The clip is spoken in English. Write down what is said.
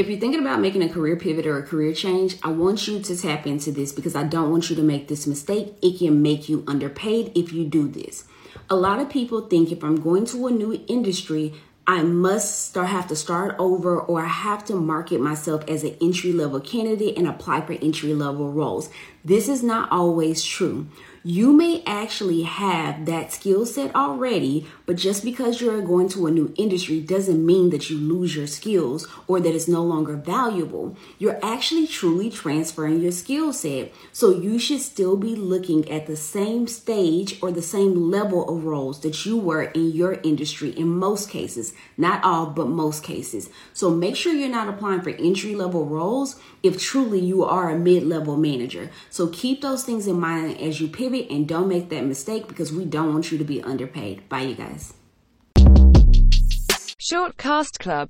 If you're thinking about making a career pivot or a career change, I want you to tap into this because I don't want you to make this mistake. It can make you underpaid if you do this. A lot of people think if I'm going to a new industry, I must start have to start over or I have to market myself as an entry level candidate and apply for entry level roles. This is not always true. You may actually have that skill set already, but just because you're going to a new industry doesn't mean that you lose your skills or that it's no longer valuable. You're actually truly transferring your skill set. So you should still be looking at the same stage or the same level of roles that you were in your industry in most cases. Not all, but most cases. So make sure you're not applying for entry level roles if truly you are a mid level manager. So keep those things in mind as you pivot and don't make that mistake because we don't want you to be underpaid. Bye, you guys. Short Cast Club